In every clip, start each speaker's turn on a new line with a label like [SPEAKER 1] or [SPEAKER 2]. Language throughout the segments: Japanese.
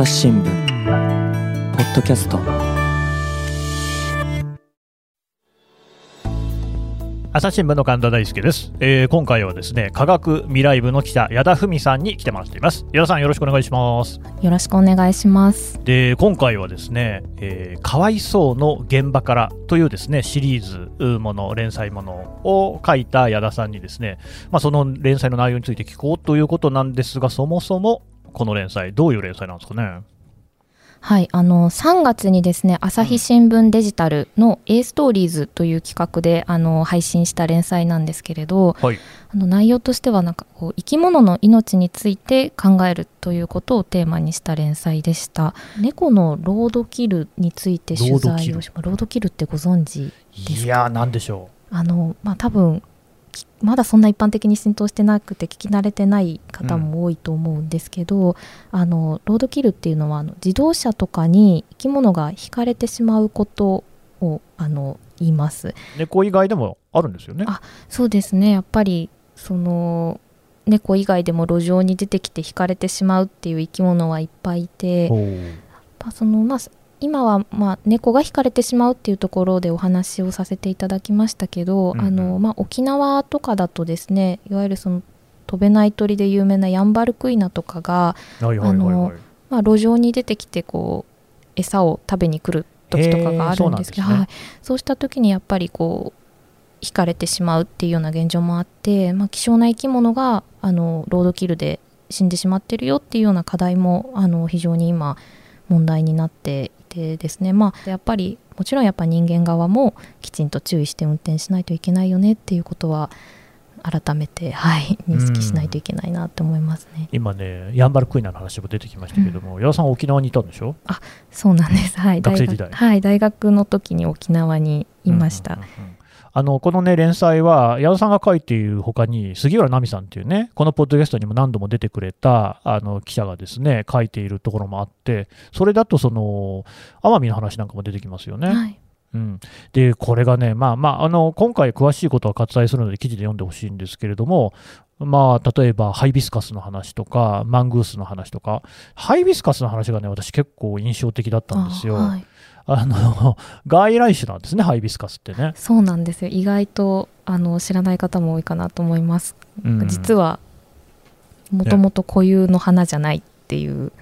[SPEAKER 1] 朝日新聞ポッドキャスト。
[SPEAKER 2] 朝日新聞の神田大輔です、えー今回はですね科学未来部の記者矢田文さんに来てもらっています。矢田さんよろしくお願いします。
[SPEAKER 3] よろしくお願いします。
[SPEAKER 2] で今回はですね、えーかわいそうの現場からというですねシリーズもの連載ものを書いた矢田さんにですね、まあ、その連載の内容について聞こうということなんですがそもそもこの連載どういう連載なんですかね？
[SPEAKER 3] はい、あの3月にですね、朝日新聞デジタルの A ストーリーズという企画であの配信した連載なんですけれど、
[SPEAKER 2] はい。
[SPEAKER 3] あの内容としてはなんかこう生き物の命について考えるということをテーマにした連載でした。猫のロードキルについて取材をしまロードキル。ってご存知です
[SPEAKER 2] いやーなんでしょ
[SPEAKER 3] あのまあ多分きまだそんな一般的に浸透してなくて聞き慣れてない方も多いと思うんですけど、あのロードキルっていうのはあの自動車とかに生き物が引かれてしまうことをあの言います。
[SPEAKER 2] う猫以外でもあるんですよね？
[SPEAKER 3] あそうですね。やっぱりその猫以外でも路上に出てきて引かれてしまうっていう生き物はいっぱいいて、まあそのまあ、今はまあ猫が引かれてしまうっていうところでお話をさせていただきましたけど、
[SPEAKER 2] うんうん。
[SPEAKER 3] あのまあ、沖縄とかだとですねいわゆるその飛べない鳥で有名なヤンバルクイナとかが、路上に出てきてこう餌を食べに来る時とかがあるんですけど
[SPEAKER 2] そうね
[SPEAKER 3] はい、そうした時にやっぱりこう引かれてしまうっていうような現状もあって、まあ、希少な生き物があのロードキルで死んでしまってるよっていうような課題もあの非常に今問題になっていてですねまあやっぱりもちろんやっぱ人間側もきちんと注意して運転しないといけないよねっていうことは改めて、はい、認識しないといけないなって思いますね。
[SPEAKER 2] 今ねヤンバルクイナの話も出てきましたけども、矢田さんは沖縄にいたんでしょ？
[SPEAKER 3] そうなんです。はい。
[SPEAKER 2] 学生時代
[SPEAKER 3] 大学はい。大学の時に沖縄にいました。
[SPEAKER 2] うんうんうんうんあのこのね連載は矢田さんが書いているほかに杉浦奈美さんっていうねこのポッドキャストにも何度も出てくれたあの記者がですね書いているところもあってそれだとその奄美の話なんかも出てきますよね。
[SPEAKER 3] はい。
[SPEAKER 2] うん、でこれがね、まあまあ、あの今回詳しいことは割愛するので記事で読んでほしいんですけれども、まあ、例えばハイビスカスの話とかマングースの話とかハイビスカスの話がね私結構印象的だったんですよ。
[SPEAKER 3] あはい。
[SPEAKER 2] あの 外来種なんですねハイビスカスってね。
[SPEAKER 3] そうなんですよ。意外とあの知らない方も多いかなと思います。
[SPEAKER 2] うん
[SPEAKER 3] 実はもともと固有の花じゃないっていう。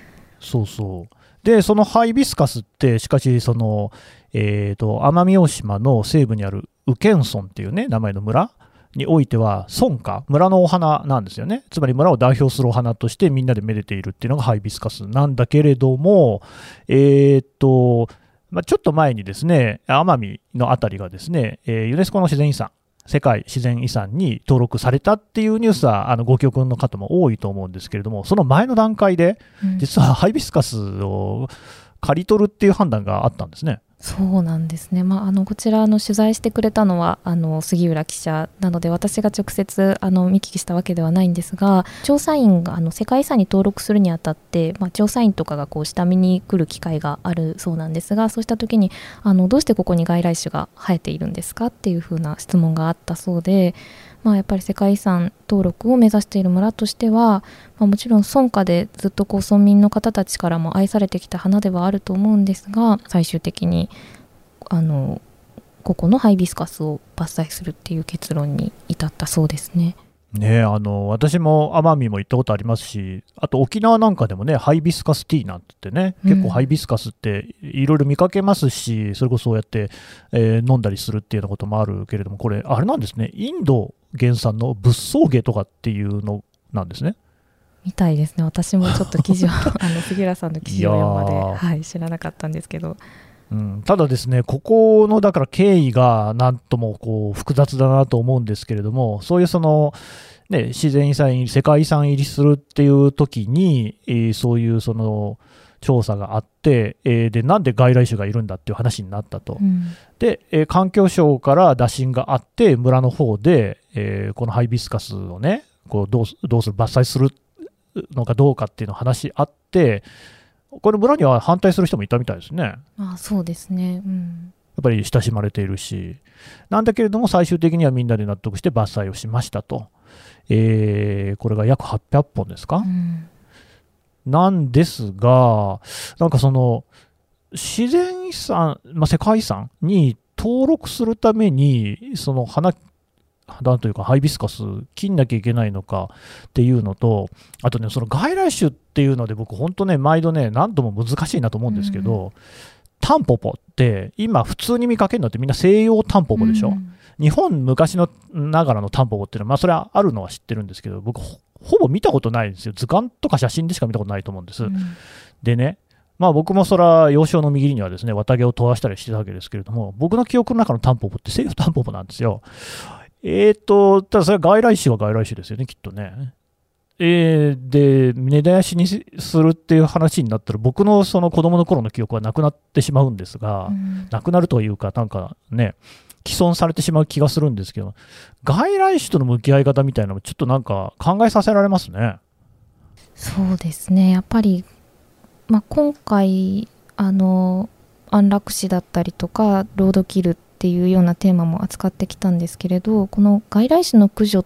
[SPEAKER 2] そうそう。で、そのハイビスカスって、しかし、その、えーと、奄美大島の西部にある宇検村っていうね、名前の村においては、村花、村のお花なんですよね。つまり村を代表するお花としてみんなでめでているっていうのがハイビスカスなんだけれども、えーと、まあ、ちょっと前にですね、奄美のあたりがですね、えーユネスコの自然遺産、世界自然遺産に登録されたっていうニュースは、あのご記憶の方も多いと思うんですけれども、その前の段階で、
[SPEAKER 3] うん
[SPEAKER 2] 実はハイビスカスを刈り取るっていう判断があったんですね。
[SPEAKER 3] そうなんですね、まあ、あのこちらの取材してくれたのはあの杉浦記者なので私が直接あの見聞きしたわけではないんですが調査員があの世界遺産に登録するにあたって、まあ、調査員とかがこう下見に来る機会があるそうなんですがそうした時にあのどうしてここに外来種が生えているんですかっていうふうな質問があったそうで、まあ、やっぱり世界遺産登録を目指している村としては、まあ、もちろん村下でずっとこう村民の方たちからも愛されてきた花ではあると思うんですが最終的にあのここのハイビスカスを伐採するっていう結論に至ったそうですね。
[SPEAKER 2] ねえあの私も奄美も行ったことありますし、あと沖縄なんかでもね、ハイビスカスティーなんて言ってね、
[SPEAKER 3] うん
[SPEAKER 2] 結構ハイビスカスっていろいろ見かけますし、それこそそうやって、えー飲んだりするっていうようなこともあるけれども、これ、あれなんですね、インド原産の仏草芸とかっていうのなんですね。
[SPEAKER 3] みたいですね。私もちょっと記事を あの杉浦さんの記事を読むまで、はい、知らなかったんですけど。
[SPEAKER 2] うん、ただですね、ここのだから経緯がなんともこう複雑だなと思うんですけれども、そういうその、ね、自然遺産入り、世界遺産入りするっていう時に、えーそういうその調査があって、えーで、なんで外来種がいるんだっていう話になったと。
[SPEAKER 3] うん。
[SPEAKER 2] で、えー環境省から打診があって、村の方で、えーこのハイビスカスをね、こうどうすどうする、伐採するのかどうかっていうのを話し合って、これ村には反対する人もいたみたいですね。
[SPEAKER 3] まあそうですね、うん、
[SPEAKER 2] やっぱり親しまれているし、なんだけれども、最終的にはみんなで納得して伐採をしましたと、えーこれが約800本ですか、
[SPEAKER 3] うん。
[SPEAKER 2] なんですが、なんかその、自然遺産、まあ、世界遺産に登録するために、その花、花というかハイビスカス切んなきゃいけないのかっていうのと、あとね、その外来種っていうので、僕、本当ね、毎度ね、何度も難しいなと思うんですけど、うん、タンポポって今普通に見かけるのってみんな西洋タンポポでしょ、うん、日本昔のながらのタンポポっていうのはまあそれはあるのは知ってるんですけど僕ほぼ見たことないんですよ。図鑑とか写真でしか見たことないと思うんです、うん、でねまあ僕もそら幼少の右にはですね綿毛を飛ばしたりしてたわけですけれども僕の記憶の中のタンポポって西洋タンポポなんですよえーと、ただそれは外来種は外来種ですよね、きっとね。えー、で、根絶やしにするっていう話になったら、僕のその子供の頃の記憶はなくなってしまうんですが、うん、なくなるというか、なんかね、既存されてしまう気がするんですけど、外来種との向き合い方みたいなのも、ちょっとなんか考えさせられますね。
[SPEAKER 3] そうですね、やっぱり、まあ、今回、あの安楽死だったりとか、ロードキルっていうようなテーマも扱ってきたんですけれど、この外来種の駆除っ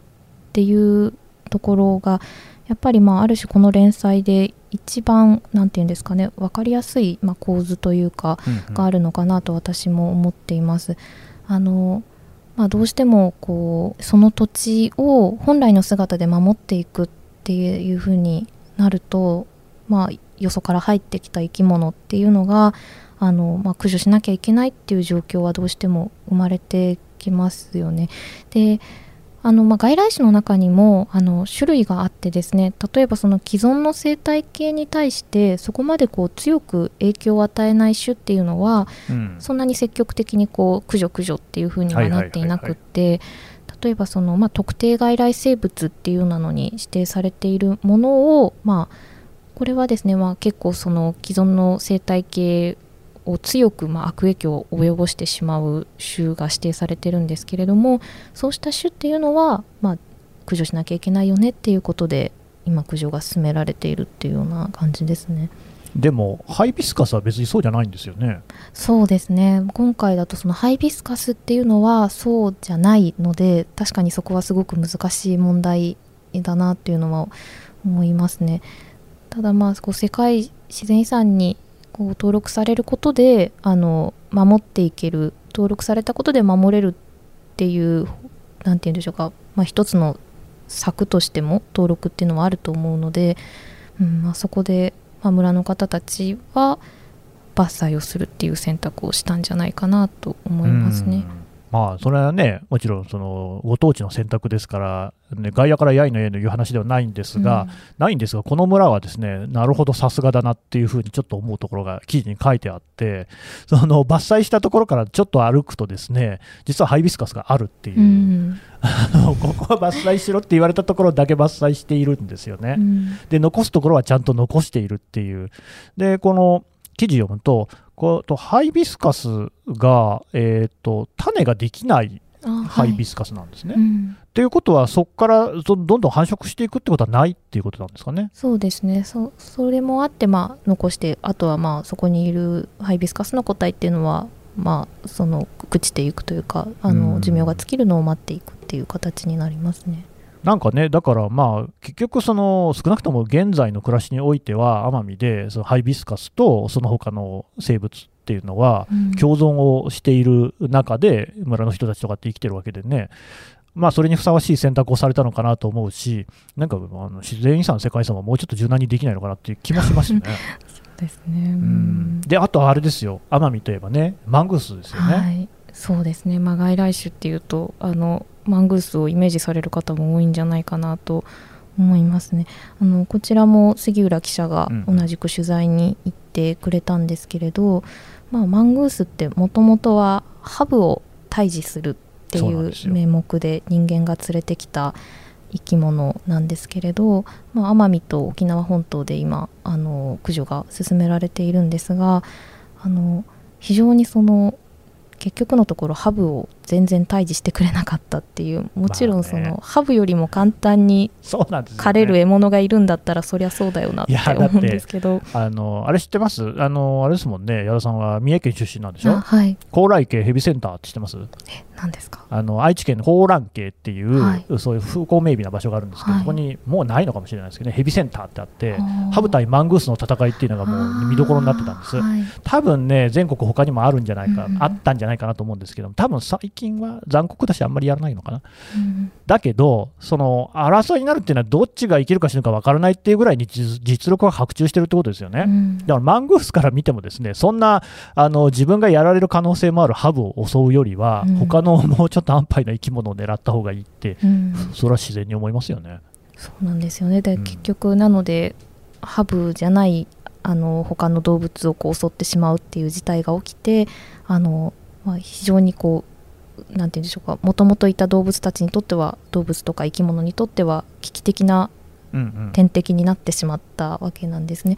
[SPEAKER 3] ていうところがやっぱりまあある種この連載で一番何て言うんですかね分かりやすいま構図というかがあるのかなと私も思っています。あのまあ、どうしてもこうその土地を本来の姿で守っていくっていうふうになると、まあ、よそから入ってきた生き物っていうのがあの、まあ、駆除しなきゃいけないっていう状況はどうしても生まれてきますよね。であのまあ、外来種の中にもあの種類があってですね例えばその既存の生態系に対してそこまでこう強く影響を与えない種っていうのは、うん、そんなに積極的にこう駆除駆除っていうふうにはなっていなくって例えばその、まあ、特定外来生物っていうなのに指定されているものを、まあ、これはですね、まあ、結構その既存の生態系を強くま悪影響を及ぼしてしまう種が指定されてるんですけれどもそうした種っていうのは、まあ、駆除しなきゃいけないよねっていうことで今駆除が進められているっていうような感じですね。
[SPEAKER 2] でもハイビスカスは別にそうじゃないんですよね。
[SPEAKER 3] そうですね今回だとそのハイビスカスっていうのはそうじゃないので確かにそこはすごく難しい問題だなっていうのは思いますね。ただまあこう世界自然遺産にこう登録されることであの守っていける登録されたことで守れるっていう何て言うんでしょうか、まあ、一つの策としても登録っていうのはあると思うので、うんまあ、そこで、まあ、村の方たちは伐採をするっていう選択をしたんじゃないかなと思いますね。
[SPEAKER 2] まあ、それはね、もちろんそのご当地の選択ですから、ね、外野からやいのえのいう話ではないんですが、うん、ないんですが、この村はですね、なるほどさすがだなっていうふうにちょっと思うところが記事に書いてあって、その伐採したところからちょっと歩くとですね、実はハイビスカスがあるっていう、うん、ここは伐採しろって言われたところだけ伐採しているんですよね。うん、で、残すところはちゃんと残しているっていう。で、この記事読むと、こうハイビスカスが、えーと、種ができないハイビスカスなんですね。はいうん、っていうことは、そこからどんどん繁殖していくってことはないっていうことなんですかね。
[SPEAKER 3] そうですね、そそれもあって、まあ、残して、あとはまあそこにいるハイビスカスの個体っていうのは、まあ、その朽ちていくというかあの、寿命が尽きるのを待っていくっていう形になりますね。
[SPEAKER 2] なんかね、だからまあ、結局、その少なくとも現在の暮らしにおいては、奄美でそのハイビスカスとその他の生物っていうのは、共存をしている中で、村の人たちとかって生きてるわけでね、まあ、それにふさわしい選択をされたのかなと思うし、なんかあの自然遺産、世界遺産はもうちょっと柔軟にできないのかなっていう気もしますよね。
[SPEAKER 3] そうですね、うん、
[SPEAKER 2] であとあれですよ、奄美といえばね、マングースですよね。はい。
[SPEAKER 3] そうですね、まあ、外来種っていうとあのマングースをイメージされる方も多いんじゃないかなと思いますね。あのこちらも杉浦記者が同じく取材に行ってくれたんですけれど、うん、まあ、マングースってもともとはハブを退治するっていう名目で人間が連れてきた生き物なんですけれど、まあ、奄美と沖縄本島で今あの駆除が進められているんですがあの非常にその結局のところハブを全然退治してくれなかったっていう。もちろんそ
[SPEAKER 2] まあね
[SPEAKER 3] の、ハブよりも簡単に狩れる獲物がいるんだったらそりゃそうだよなって思うんですけど。
[SPEAKER 2] あのあれ知ってます？あのあれですもんね。矢田さんは三重県出身なんでしょ？
[SPEAKER 3] あはい。
[SPEAKER 2] 高麗渓ヘビセンターって知ってます？
[SPEAKER 3] 何ですか？
[SPEAKER 2] あの愛知県の高蘭渓っていう、
[SPEAKER 3] はい。
[SPEAKER 2] そういう風光明媚な場所があるんですけど、
[SPEAKER 3] はい。
[SPEAKER 2] そこにもうないのかもしれないですけどねヘビセンターってあってハブ対マングースの戦いっていうのがもう見どころになってたんです。多分ね全国他にもあるんじゃないか、
[SPEAKER 3] うんうん。
[SPEAKER 2] あったんじゃないかなと思うんですけど多分最近は残酷だしあんまりやらないのかな。
[SPEAKER 3] うん。
[SPEAKER 2] だけどその争いになるっていうのはどっちが生きるか死ぬか分からないっていうぐらいに実実力が白昼してるってことですよね、
[SPEAKER 3] うん。
[SPEAKER 2] だからマングースから見てもですねそんなあの自分がやられる可能性もあるハブを襲うよりは、
[SPEAKER 3] うん。
[SPEAKER 2] 他のもうちょっと安牌な生き物を狙った方がいいって
[SPEAKER 3] うん。
[SPEAKER 2] それは自然に思いますよね。
[SPEAKER 3] そうなんですよね。で、
[SPEAKER 2] うん。
[SPEAKER 3] 結局なのでハブじゃないあの他の動物をこう襲ってしまうっていう事態が起きてあの、まあ、非常にこうなんて言うんでしょうかもともといた動物たちにとっては動物とか生き物にとっては危機的な天敵になってしまったわけなんですね。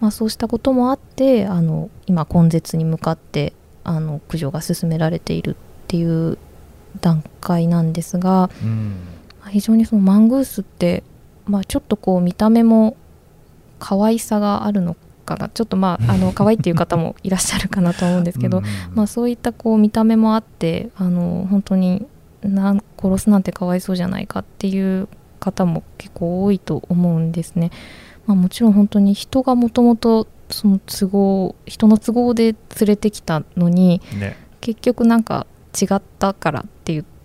[SPEAKER 3] まあ、そうしたこともあってあの今根絶に向かってあの駆除が進められているっていう段階なんですが、
[SPEAKER 2] うん
[SPEAKER 3] まあ非常にそのマングースって、まあ、ちょっとこう見た目も可愛さがあるのかな。ちょっとまああの可愛いっていう方も いらっしゃるかなと思うんですけど、まあ、そういったこう見た目もあってあの本当になん殺すなんてかわいそうじゃないかっていう方も結構多いと思うんですね。まあ、もちろん本当に人がもともとその都合人の都合で連れてきたのに
[SPEAKER 2] ね。
[SPEAKER 3] 結局なんか違ったから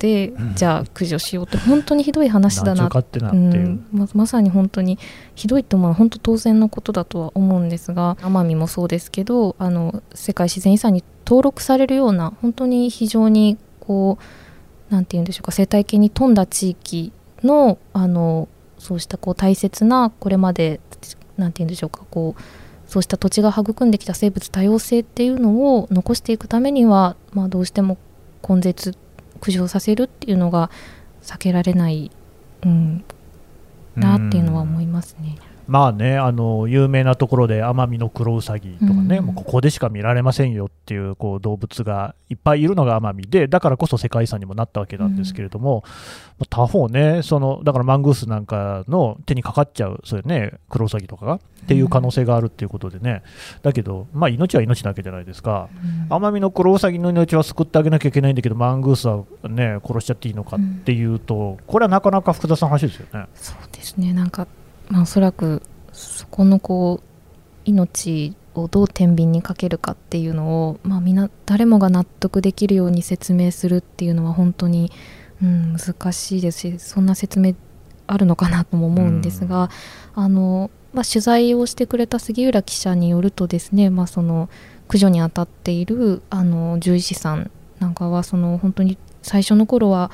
[SPEAKER 2] うん。
[SPEAKER 3] じゃあ駆除しようって本当にひどい話だな
[SPEAKER 2] っていう、
[SPEAKER 3] うん。ままさに本当にひどいと思うのは本当当然のことだとは思うんですが奄美もそうですけどあの世界自然遺産に登録されるような本当に非常にこうなんて言うんでしょうか生態系に富んだ地域のあのそうしたこう大切なこれまでなんて言うんでしょうかこうそうした土地が育んできた生物多様性っていうのを残していくためには、まあ、どうしても根絶苦情させるっていうのが避けられない、うん、なっていうのは思いますね。
[SPEAKER 2] まあね、あの有名なところでアマミノクロウサギとかね、
[SPEAKER 3] うん。
[SPEAKER 2] もうここでしか見られませんよっていうこう動物がいっぱいいるのが奄美で、だからこそ世界遺産にもなったわけなんですけれども、まあ他方ね、そのだからマングースなんかの手にかかっちゃう、そういうね、クロウサギとかがっていう可能性があるっていうことでね、だけど、まあ、命は命なわけじゃないですか。
[SPEAKER 3] うん。
[SPEAKER 2] 奄美のクロウサギの命は救ってあげなきゃいけないんだけど、マングースはね、殺しちゃっていいのかっていうと、これはなかなか複雑な話ですよね。
[SPEAKER 3] そうですね。なんか、まあ、おそらくそこのこう命をどう天秤にかけるかっていうのを、まあ、みんな誰もが納得できるように説明するっていうのは本当に、うん、難しいですしそんな説明あるのかなとも思うんですが、あのまあ、取材をしてくれた杉浦記者によるとですね、まあ、その駆除に当たっているあの獣医師さんなんかはその本当に最初の頃は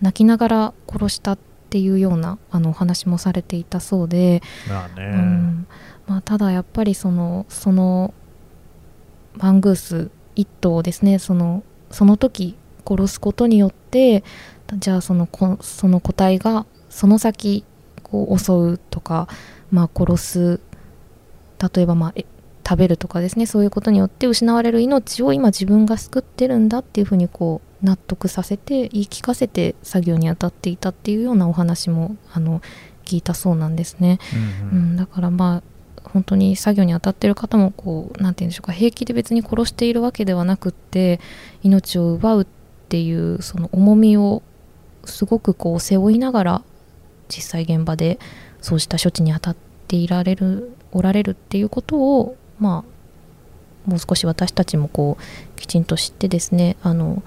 [SPEAKER 3] 泣きながら殺したっていうようなあのお話もされていたそうで、
[SPEAKER 2] まあね、
[SPEAKER 3] うん。まあ、ただやっぱりそのそのマングース1頭をですね。そのその時殺すことによってじゃあそのこその個体がその先こう襲うとか、まあ、殺す例えば、まあ、え食べるとかですねそういうことによって失われる命を今自分が救ってるんだっていうふうにこう納得させて言い聞かせて作業に当たっていたっていうようなお話もあの聞いたそうなんですね。
[SPEAKER 2] うんうん
[SPEAKER 3] うん、だからまあ本当に作業に当たってる方もこうなんて言うんでしょうか平気で別に殺しているわけではなくって命を奪うっていうその重みをすごくこう背負いながら実際現場でそうした処置に当たっていられるおられるっていうことをまあもう少し私たちもこうきちんと知ってですねあの、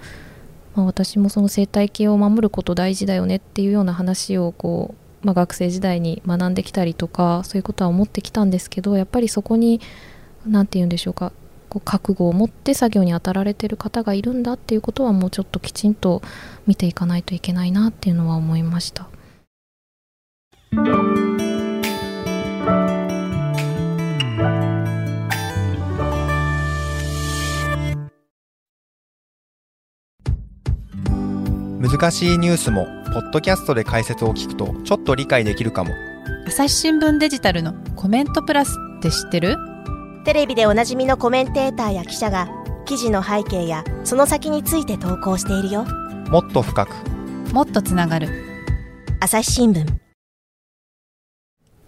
[SPEAKER 3] まあ、私もその生態系を守ること大事だよねっていうような話をこうまあ、学生時代に学んできたりとかそういうことは思ってきたんですけどやっぱりそこに何て言うんでしょうかこう覚悟を持って作業に当たられてる方がいるんだっていうことはもうちょっときちんと見ていかないといけないなっていうのは思いました。
[SPEAKER 4] 難しいニュースもポッドキャストで解説を聞くとちょっと理解できるかも。
[SPEAKER 5] 朝日新聞デジタルのコメントプラスって知ってる？
[SPEAKER 6] テレビでおなじみのコメンテーターや記者が記事の背景やその先について投稿しているよ。
[SPEAKER 4] もっと深く。
[SPEAKER 5] もっとつながる。
[SPEAKER 6] 朝日新聞。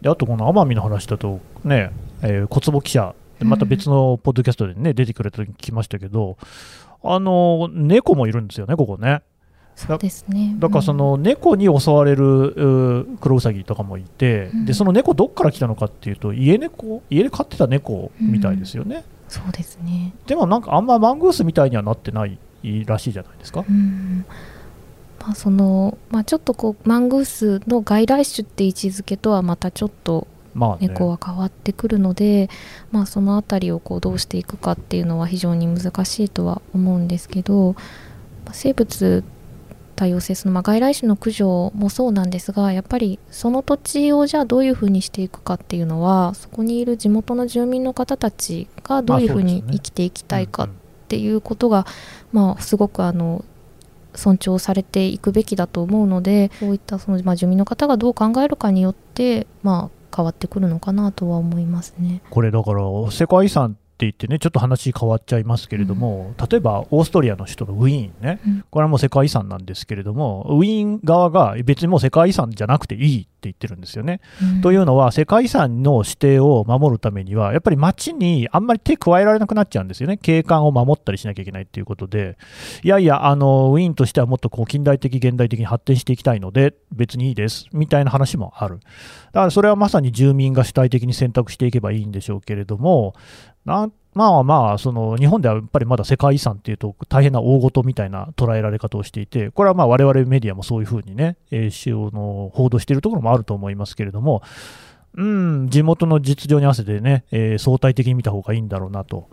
[SPEAKER 2] であとこの奄美の話だとね、えー小坪記者また別のポッドキャストでね、出てくれた時に聞きましたけどあの猫もいるんですよねここね
[SPEAKER 3] そうですね。
[SPEAKER 2] だからその猫に襲われるクロウサギとかもいて、
[SPEAKER 3] うん。
[SPEAKER 2] でその猫どっから来たのかっていうと家猫家で飼ってた猫みたいですよね、
[SPEAKER 3] そうですね。
[SPEAKER 2] でもなんかあんまマングースみたいにはなってないらしいじゃないですか。
[SPEAKER 3] うん。まあそのまあ、ちょっとこうマングースの外来種って位置づけとはまたちょっと
[SPEAKER 2] まあね。
[SPEAKER 3] 猫は変わってくるので、まあ、その辺りをこうどうしていくかっていうのは非常に難しいとは思うんですけど、まあ生物多様性そのまあ外来種の駆除もそうなんですがやっぱりその土地をじゃあどういうふうにしていくかっていうのはそこにいる地元の住民の方たちがどういうふうに生きていきたいかっていうことが、まあ、すごくあの尊重されていくべきだと思うのでこういったその、まあ、住民の方がどう考えるかによって、まあ、変わってくるのかなとは思いますね。
[SPEAKER 2] これだから世界遺産って言ってねちょっと話変わっちゃいますけれども、例えばオーストリアの首都のウィーンね、
[SPEAKER 3] うん。
[SPEAKER 2] これはもう世界遺産なんですけれどもウィーン側が別にもう世界遺産じゃなくていいって言ってるんですよね。
[SPEAKER 3] うん。
[SPEAKER 2] というのは世界遺産の指定を守るためにはやっぱり町にあんまり手加えられなくなっちゃうんですよね。景観を守ったりしなきゃいけないっていうことで。いやいやあのウィーンとしてはもっとこう近代的現代的に発展していきたいので別にいいです。みたいな話もあるだからそれはまさに住民が主体的に選択していけばいいんでしょうけれどもまあまあその日本ではやっぱりまだ世界遺産っていうと大変な大事みたいな捉えられ方をしていてこれはまあ我々メディアもそういうふうにね、えーの報道しているところもあると思いますけれどもうん、地元の実情に合わせてね、えー相対的に見た方がいいんだろうなと、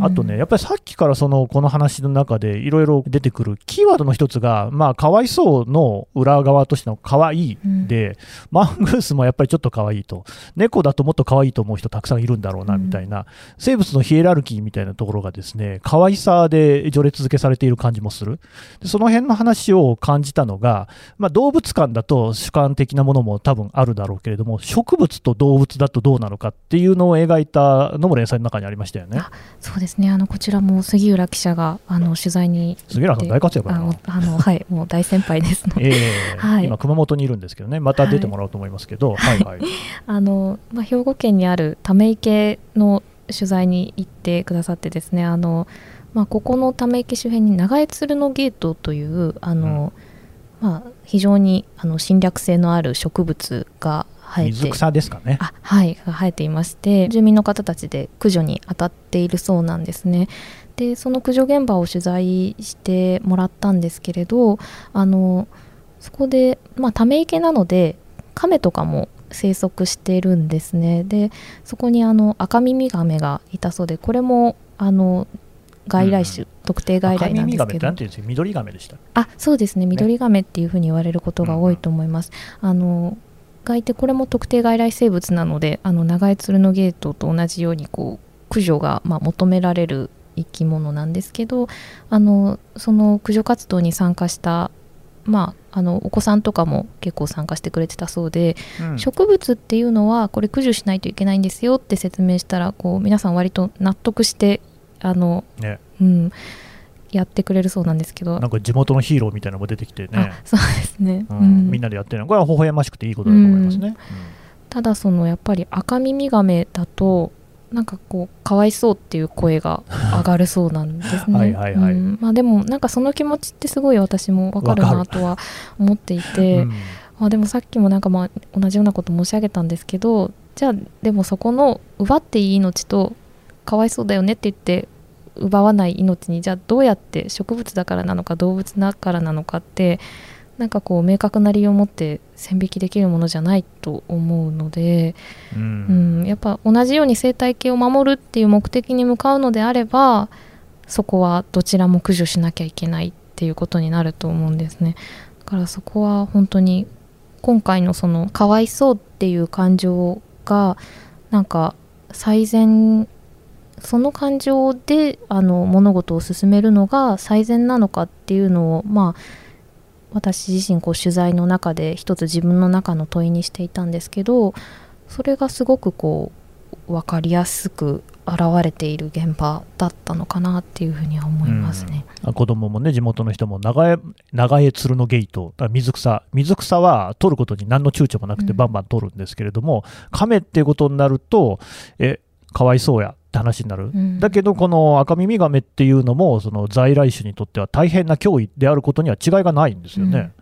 [SPEAKER 2] あとね、やっぱりさっきからそのこの話の中でいろいろ出てくるキーワードの一つが、まあ、かわいそうの裏側としてのかわいいで、マングースもやっぱりちょっとかわいいと、猫だともっとかわいいと思う人たくさんいるんだろうなみたいな、生物のヒエラルキーみたいなところがですね、可愛さで序列付けされている感じもする。でその辺の話を感じたのが、まあ、動物館だと主観的なものも多分あるだろうけれども、植物と動物だとどうなのかっていうのを描いたのも連載の中にありましたよね。
[SPEAKER 3] そうですね。あのこちらも杉浦記者があの取材に
[SPEAKER 2] 杉浦さん大活躍
[SPEAKER 3] あの。あのはいもう大先輩ですの。で
[SPEAKER 2] ええ
[SPEAKER 3] はい。
[SPEAKER 2] 今、熊本にいるんですけどね、また出てもらおうと思いますけど、はい、はい、
[SPEAKER 3] あの、まあ、兵庫県にあるため池の取材に行ってくださってですね。あの、まあ、ここのため池周辺に長江鶴のゲートというあの、まあ、非常にあの侵略性のある植物が生えて。
[SPEAKER 2] 水草ですかね。
[SPEAKER 3] あはいが生えていまして住民の方たちで駆除に当たっているそうなんですね。でその駆除現場を取材してもらったんですけれどあのそこで、まあ、ため池なので亀とかも生息しているんですね。でそこにあの赤耳亀がいたそうでこれもあの外来種、特定外
[SPEAKER 2] 赤
[SPEAKER 3] 来なん
[SPEAKER 2] 耳
[SPEAKER 3] ですけど。
[SPEAKER 2] 亀ってなんて。
[SPEAKER 3] あそうですね。緑亀っていうふうに言われることが多いと思います。あのがいてこれも特定外来生物なのであの長江鶴のゲートと同じようにこう駆除が、まあ、求められる生き物なんですけどあのその駆除活動に参加した、まあ、あのお子さんとかも結構参加してくれてたそうで、
[SPEAKER 2] うん。
[SPEAKER 3] 植物っていうのはこれ駆除しないといけないんですよって説明したらこう皆さん割と納得してあの、
[SPEAKER 2] ね。
[SPEAKER 3] うん、やってくれるそうなんですけど。
[SPEAKER 2] なんか地元のヒーローみたいなのも出てきてね。
[SPEAKER 3] あ、そうですね、
[SPEAKER 2] うん。
[SPEAKER 3] うん。
[SPEAKER 2] みんなでやってるのこれは微笑ましくていいことだと思いますね。
[SPEAKER 3] ただそのやっぱり赤耳亀だとなんかこうかわいそうっていう声が上がるそうなんですね。
[SPEAKER 2] はいはいはい。
[SPEAKER 3] うん。まあでもなんかその気持ちってすごい私もわかるなとは思ってい
[SPEAKER 2] うん
[SPEAKER 3] て、
[SPEAKER 2] うん。
[SPEAKER 3] まあでもさっきもなんかまあ同じようなこと申し上げたんですけどじゃあでもそこの奪っていい命とかわいそうだよねって言って奪わない命にじゃあどうやって植物だからなのか動物だからなのかってなんかこう明確な理由を持って線引きできるものじゃないと思うので、
[SPEAKER 2] う
[SPEAKER 3] うんん、やっぱ同じように生態系を守るっていう目的に向かうのであればそこはどちらも駆除しなきゃいけないっていうことになると思うんですね。だからそこは本当に今回のそのかわいそうっていう感情がなんか最善その感情であの物事を進めるのが最善なのかっていうのをまあ私自身こう取材の中で一つ自分の中の問いにしていたんですけどそれがすごくこう分かりやすく現れている現場だったのかなっていうふうには思いますね。
[SPEAKER 2] あ子供もね、地元の人も長江長江鶴のゲート、あ水草、水草は取ることに何の躊躇もなくて
[SPEAKER 3] うん。
[SPEAKER 2] バンバン取るんですけれども、亀っていうことになると、え、かわいそうやって話になる。
[SPEAKER 3] うん。
[SPEAKER 2] だけど、このアカミミガメっていうのも、その在来種にとっては大変な脅威であることには違いがないんですよね。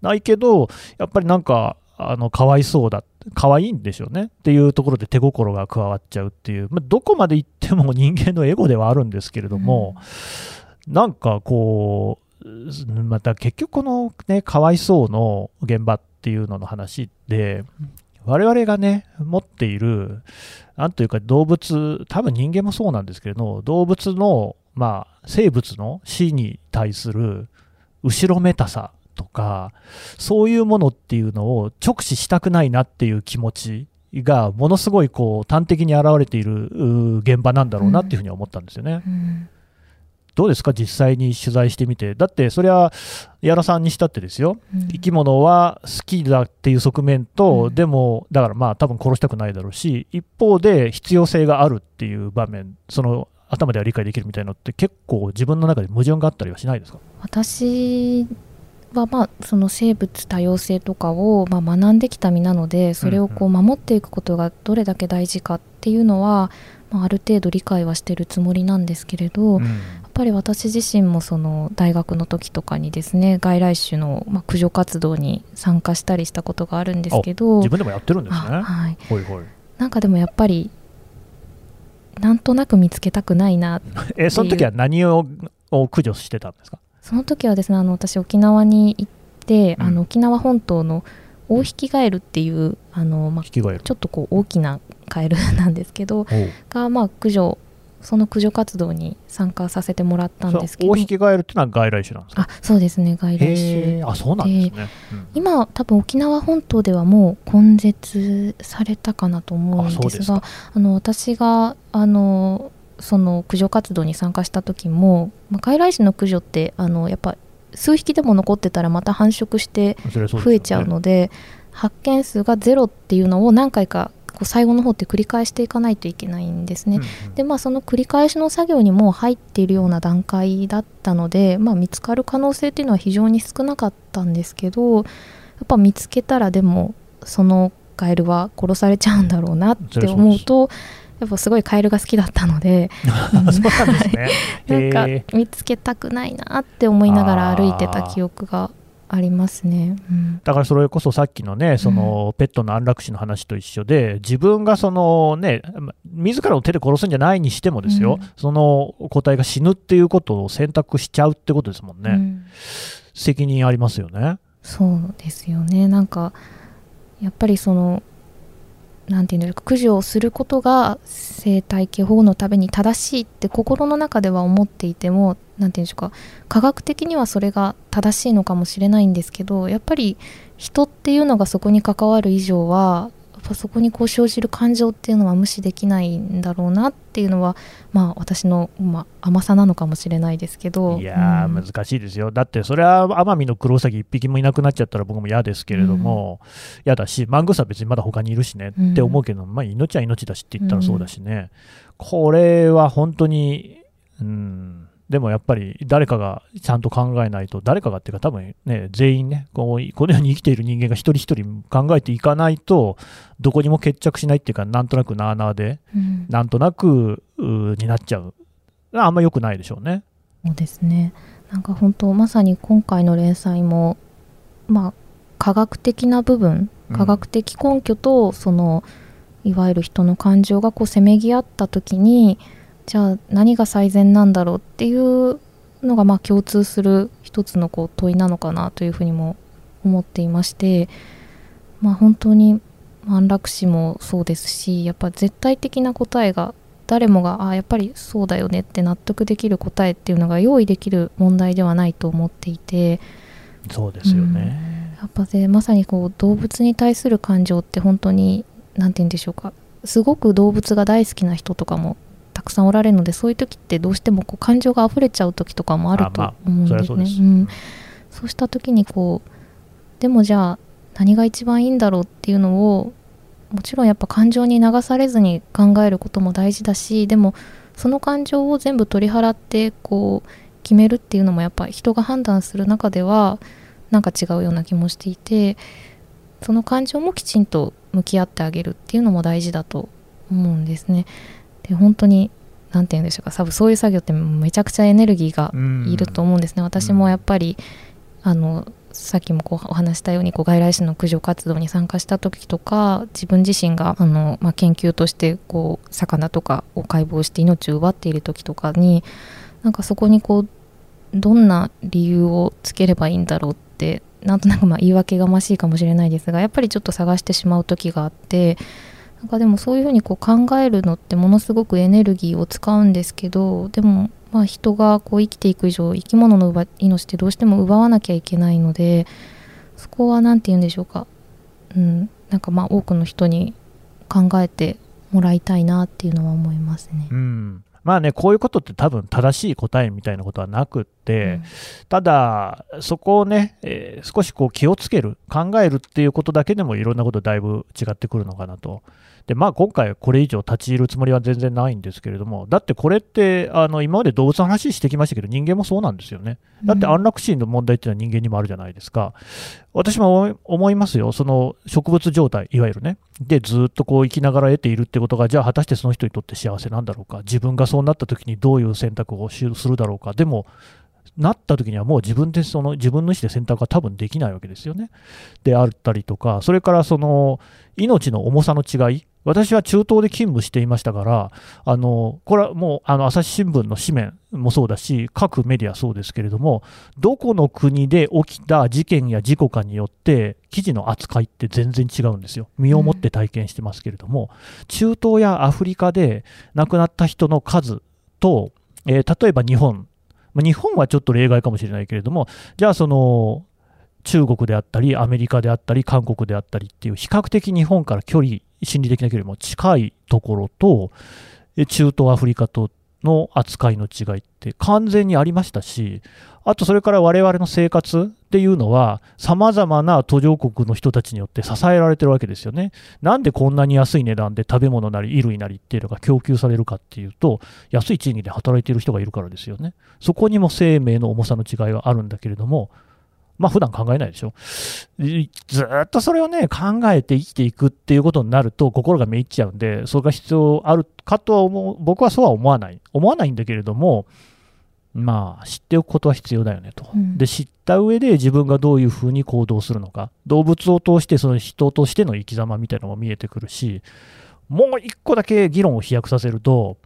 [SPEAKER 2] ないけど、やっぱりなんか、あのかわいそうだ、可愛いんでしょうねっていうところで手心が加わっちゃうっていう、まあ、どこまで行っても人間のエゴではあるんですけれども、なんかこう、また結局、このね、かわいそうの現場っていうのの話で、我々がね、持っている、なんというか動物、多分人間もそうなんですけれど、動物の、まあ、生物の死に対する後ろめたさとか、そういうものっていうのを直視したくないなっていう気持ちが、ものすごいこう端的に表れている現場なんだろうなっていうふうに思ったんですよね。
[SPEAKER 3] うん
[SPEAKER 2] どうですか、実際に取材してみて。だって、それは、矢野さんにしたってですよ、
[SPEAKER 3] うん。
[SPEAKER 2] 生き物は好きだっていう側面と、
[SPEAKER 3] うん。
[SPEAKER 2] でも、だからまあ、多分殺したくないだろうし、一方で必要性があるっていう場面、その頭では理解できるみたいなのって、結構自分の中で矛盾があったりはしないですか？
[SPEAKER 3] 私はまあその生物多様性とかをまあ学んできた身なのでそれをこう守っていくことがどれだけ大事かっていうのは、まあ、ある程度理解はしてるつもりなんですけれど、やっぱり私自身もその大学の時とかにですね外来種のまあ駆除活動に参加したりしたことがあるんですけど
[SPEAKER 2] 自分でもやってるんですね。
[SPEAKER 3] あはい、
[SPEAKER 2] ほいほい。
[SPEAKER 3] なんかでもやっぱりなんとなく見つけたくないな。
[SPEAKER 2] え、その時は何をを駆除してたんですか？
[SPEAKER 3] その時はですねあの私沖縄に行って、
[SPEAKER 2] うん。
[SPEAKER 3] あの沖縄本島のオオヒキガエルっていうあの、まあ。ちょっとこう大きなカエルなんですけどが、まあ、駆除その駆除活動に参加させてもらったんですけど。
[SPEAKER 2] そう大引き返るっていうのは外来種なんですか？
[SPEAKER 3] あそうですね外来
[SPEAKER 2] へ
[SPEAKER 3] 種
[SPEAKER 2] え、あ、そうなんですね。うん
[SPEAKER 3] 今多分沖縄本島ではもう根絶されたかなと思うんで
[SPEAKER 2] すすか。
[SPEAKER 3] あの私があのその駆除活動に参加した時も、まあ、外来種の駆除ってあのやっぱ数匹でも残ってたらまた繁殖して増えちゃうので発見数がゼロっていうのを何回かこう最後の方って繰り返していかないといけないんですね。
[SPEAKER 2] うんうん。
[SPEAKER 3] でまあその繰り返しの作業にもう入っているような段階だったので、まあ、見つかる可能性っていうのは非常に少なかったんですけどやっぱ見つけたらでもそのカエルは殺されちゃうんだろうなって思うとやっぱすごいカエルが好きだったので
[SPEAKER 2] そうなん
[SPEAKER 3] か
[SPEAKER 2] へ
[SPEAKER 3] 見つけたくないなって思いながら歩いてた記憶がありますね。うん
[SPEAKER 2] だからそれこそさっきのね、そのペットの安楽死の話と一緒で、自分がそのね、ま自らの手で殺すんじゃないにしてもですよ、
[SPEAKER 3] うん
[SPEAKER 2] その個体が死ぬっていうことを選択しちゃうってことですもんね。
[SPEAKER 3] うん
[SPEAKER 2] 責任ありますよね。
[SPEAKER 3] そうですよねなんかやっぱりその何て言うんだろう駆除をすることが生態系保護のために正しいって心の中では思っていても何て言うんでしょうか科学的にはそれが正しいのかもしれないんですけどやっぱり人っていうのがそこに関わる以上はぱそこにこう生じる感情っていうのは無視できないんだろうなっていうのはまあ私の、まあ、甘さなのかもしれないですけど。
[SPEAKER 2] いやー、
[SPEAKER 3] うん。
[SPEAKER 2] 難しいですよ。だって、それは奄美のクロウサギ一匹もいなくなっちゃったら僕も嫌ですけれども、嫌、だし、マングースは別にまだ他にいるしね
[SPEAKER 3] うん
[SPEAKER 2] って思うけど、まあ、命は命だしって言ったらそうだしね、これは本当に、うん、でもやっぱり誰かがちゃんと考えないと、誰かがっていうか、多分ね、全員ね、こうこの世に生きている人間が一人一人考えていかないと、どこにも決着しないっていうか、なんとなくなあなあで、
[SPEAKER 3] うん
[SPEAKER 2] なんとなくになっちゃう。あんま良くないでしょうね。
[SPEAKER 3] そうですねなんか本当まさに今回の連載もまあ科学的な部分
[SPEAKER 2] うん
[SPEAKER 3] 科学的根拠とそのいわゆる人の感情がこうせめぎ合った時にじゃあ何が最善なんだろうっていうのがまあ共通する一つのこう問いなのかなというふうにも思っていましてまあ本当に安楽死もそうですしやっぱ絶対的な答えが誰もがあやっぱりそうだよねって納得できる答えっていうのが用意できる問題ではないと思っていて
[SPEAKER 2] そうですよね。
[SPEAKER 3] やっぱでまさにこう動物に対する感情って本当に何て言うんでしょうかすごく動物が大好きな人とかもたくさんおられるのでそういう時ってどうしてもこう感情が溢れちゃう時とかもあると
[SPEAKER 2] あ
[SPEAKER 3] 思うんですね。
[SPEAKER 2] う
[SPEAKER 3] んそうした時にこうでもじゃあ何が一番いいんだろうっていうのをもちろんやっぱ感情に流されずに考えることも大事だしでもその感情を全部取り払ってこう決めるっていうのもやっぱ人が判断する中ではなんか違うような気もしていてその感情もきちんと向き合ってあげるっていうのも大事だと思うんですね。で本当に何て言うんでしょうか。多分そういう作業ってめちゃくちゃエネルギーがいると思うんですね。私もやっぱりあのさっきもこうお話したようにこう外来種の駆除活動に参加した時とか自分自身があの、まあ、研究としてこう魚とかを解剖して命を奪っている時とかになんかそこにこうどんな理由をつければいいんだろうってなんとなくまあ言い訳がましいかもしれないですがやっぱりちょっと探してしまう時があってなんかでもそういうふうにこう考えるのってものすごくエネルギーを使うんですけどでもまあ人がこう生きていく以上生き物の命ってどうしても奪わなきゃいけないのでそこは何て言うんでしょうか、うん、なんかまあ多くの人に考えてもらいたいなっていうのは思いますね。
[SPEAKER 2] うん。まあね、こういうことって多分正しい答えみたいなことはなくって、うん、ただ、そこをね、えー、少しこう気をつける、考えるっていうことだけでもいろんなことだいぶ違ってくるのかなと。で、まあ今回これ以上立ち入るつもりは全然ないんですけれども、だってこれって、あの、今まで動物の話してきましたけど、人間もそうなんですよね。だって安楽死の問題っていうのは人間にもあるじゃないですか。私も思いますよ。その植物状態、いわゆるね。で、ずっとこう生きながら得ているってことが、じゃあ果たしてその人にとって幸せなんだろうか。自分がそうなった時にどういう選択をするだろうか。でも、なった時にはもう自分でその自分の意思で選択は多分できないわけですよね。であったりとか、それからその命の重さの違い、私は中東で勤務していましたから、あのこれはもうあの朝日新聞の紙面もそうだし、各メディアそうですけれども、どこの国で起きた事件や事故かによって、記事の扱いって全然違うんですよ。身をもって体験してますけれども、うん、中東やアフリカで亡くなった人の数と、えー、例えば日本、日本はちょっと例外かもしれないけれども、じゃあその中国であったり、アメリカであったり、韓国であったりっていう、比較的日本から距離、心理的な距離も近いところと、中東アフリカとの扱いの違いって完全にありましたし、あとそれから我々の生活っていうのは、さまざまな途上国の人たちによって支えられてるわけですよね。なんでこんなに安い値段で食べ物なり衣類なりっていうのが供給されるかっていうと、安い賃金で働いている人がいるからですよね。そこにも生命の重さの違いがあるんだけれども、まあ普段考えないでしょ。ずっとそれをね、考えて生きていくっていうことになると心がめいっちゃうんで、それが必要あるかとは思う、僕はそうは思わない。思わないんだけれども、まあ知っておくことは必要だよねと。うん、で、知った上で自分がどういうふうに行動するのか。動物を通してその人としての生き様みたいなのも見えてくるし、もう一個だけ議論を飛躍させると、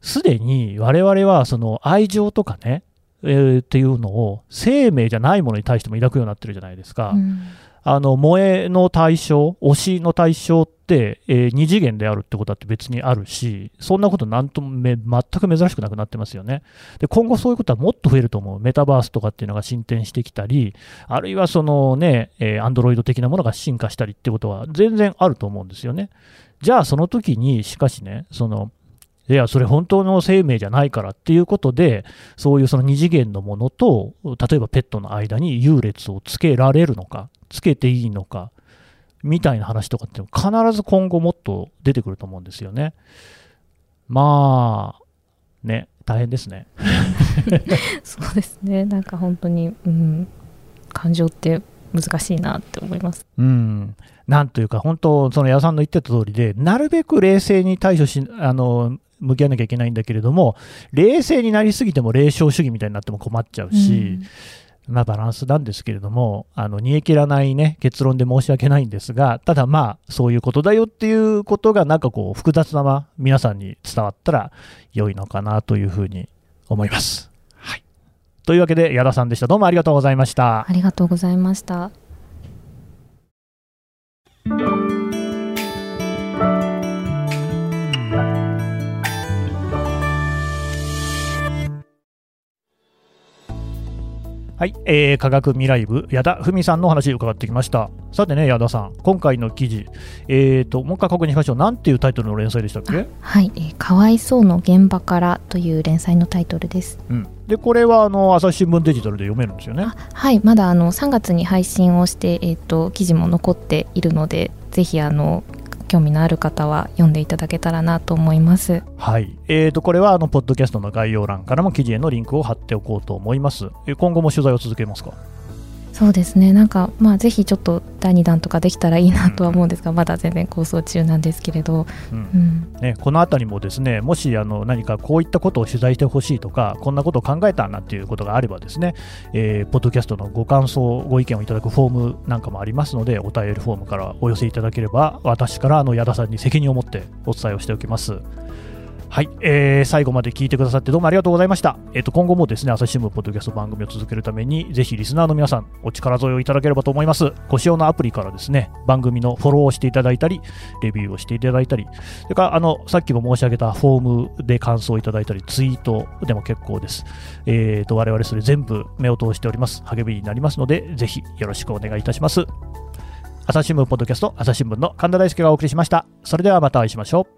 [SPEAKER 2] すでに我々はその愛情とかね、えー、っていうのを生命じゃないものに対しても抱くようになってるじゃないですか。うん、あの萌えの対象、推しの対象って、えー、二次元であるってことだって別にあるし、そんなことなんともめ全く珍しくなくなってますよね。で今後そういうことはもっと増えると思う。メタバースとかっていうのが進展してきたり、あるいはそのね、えー、アンドロイド的なものが進化したりってことは全然あると思うんですよね。じゃあその時にしかしね、そのいや、それ本当の生命じゃないからっていうことで、そういうその二次元のものと、例えばペットの間に優劣をつけられるのか、つけていいのか、みたいな話とかって必ず今後もっと出てくると思うんですよね。まあ、ね、大変ですね。
[SPEAKER 3] そうですね、なんか本当に、うん、感情って難しいなって思います。
[SPEAKER 2] うんなんというか、本当、その矢さんの言ってた通りで、なるべく冷静に対処し、あの向き合わなきゃいけないんだけれども、冷静になりすぎても霊障主義みたいになっても困っちゃうし、うん、まあバランスなんですけれども、あの煮え切らないね、結論で申し訳ないんですが、ただまあ、そういうことだよっていうことが、なんかこう、複雑なま皆さんに伝わったら良いのかなというふうに思います。はい。というわけで、矢田さんでした。どうもありがとうございました。
[SPEAKER 3] ありがとうございました。
[SPEAKER 2] はい、えー、科学未来部、矢田文さんのお話伺ってきました。さてね、矢田さん、今回の記事、えーと、もう一回確認しましょう。なんていうタイトルの連載でしたっけ？
[SPEAKER 3] はい、えー、かわいそうの現場からという連載のタイトルです。
[SPEAKER 2] うん、で、これはあの朝日新聞デジタルで読めるんですよね。
[SPEAKER 3] はい、まだあの3月に配信をして、えーと、記事も残っているので、ぜひあの興味のある方は読んでいただけたらなと思います。
[SPEAKER 2] はい。えーと、これは、あの、ポッドキャストの概要欄からも記事へのリンクを貼っておこうと思います。今後も取材を続けますか？
[SPEAKER 3] そうですね。なんかまあぜひちょっと第2弾とかできたらいいなとは思うんですが、まだ全然構想中なんですけれど、
[SPEAKER 2] うん。
[SPEAKER 3] うん、
[SPEAKER 2] ね、このあたりもですねもしあの何かこういったことを取材してほしいとかこんなことを考えたなんていうことがあればですね、えーポッドキャストのご感想ご意見をいただくフォームなんかもありますのでお便りフォームからお寄せいただければ私からあの矢田さんに責任を持ってお伝えをしておきます。はい、えー最後まで聞いてくださってどうもありがとうございました。えっ、と、今後もですね、朝日新聞ポッドキャスト番組を続けるために、ぜひリスナーの皆さん、お力添えをいただければと思います。ご使用のアプリからですね、番組のフォローをしていただいたり、レビューをしていただいたり、それから、あの、さっきも申し上げたフォームで感想をいただいたり、ツイートでも結構です。えっ、と、我々それ全部目を通しております。励みになりますので、ぜひよろしくお願いいたします。朝日新聞ポッドキャスト、朝日新聞の神田大輔がお送りしました。それではまたお会いしましょう。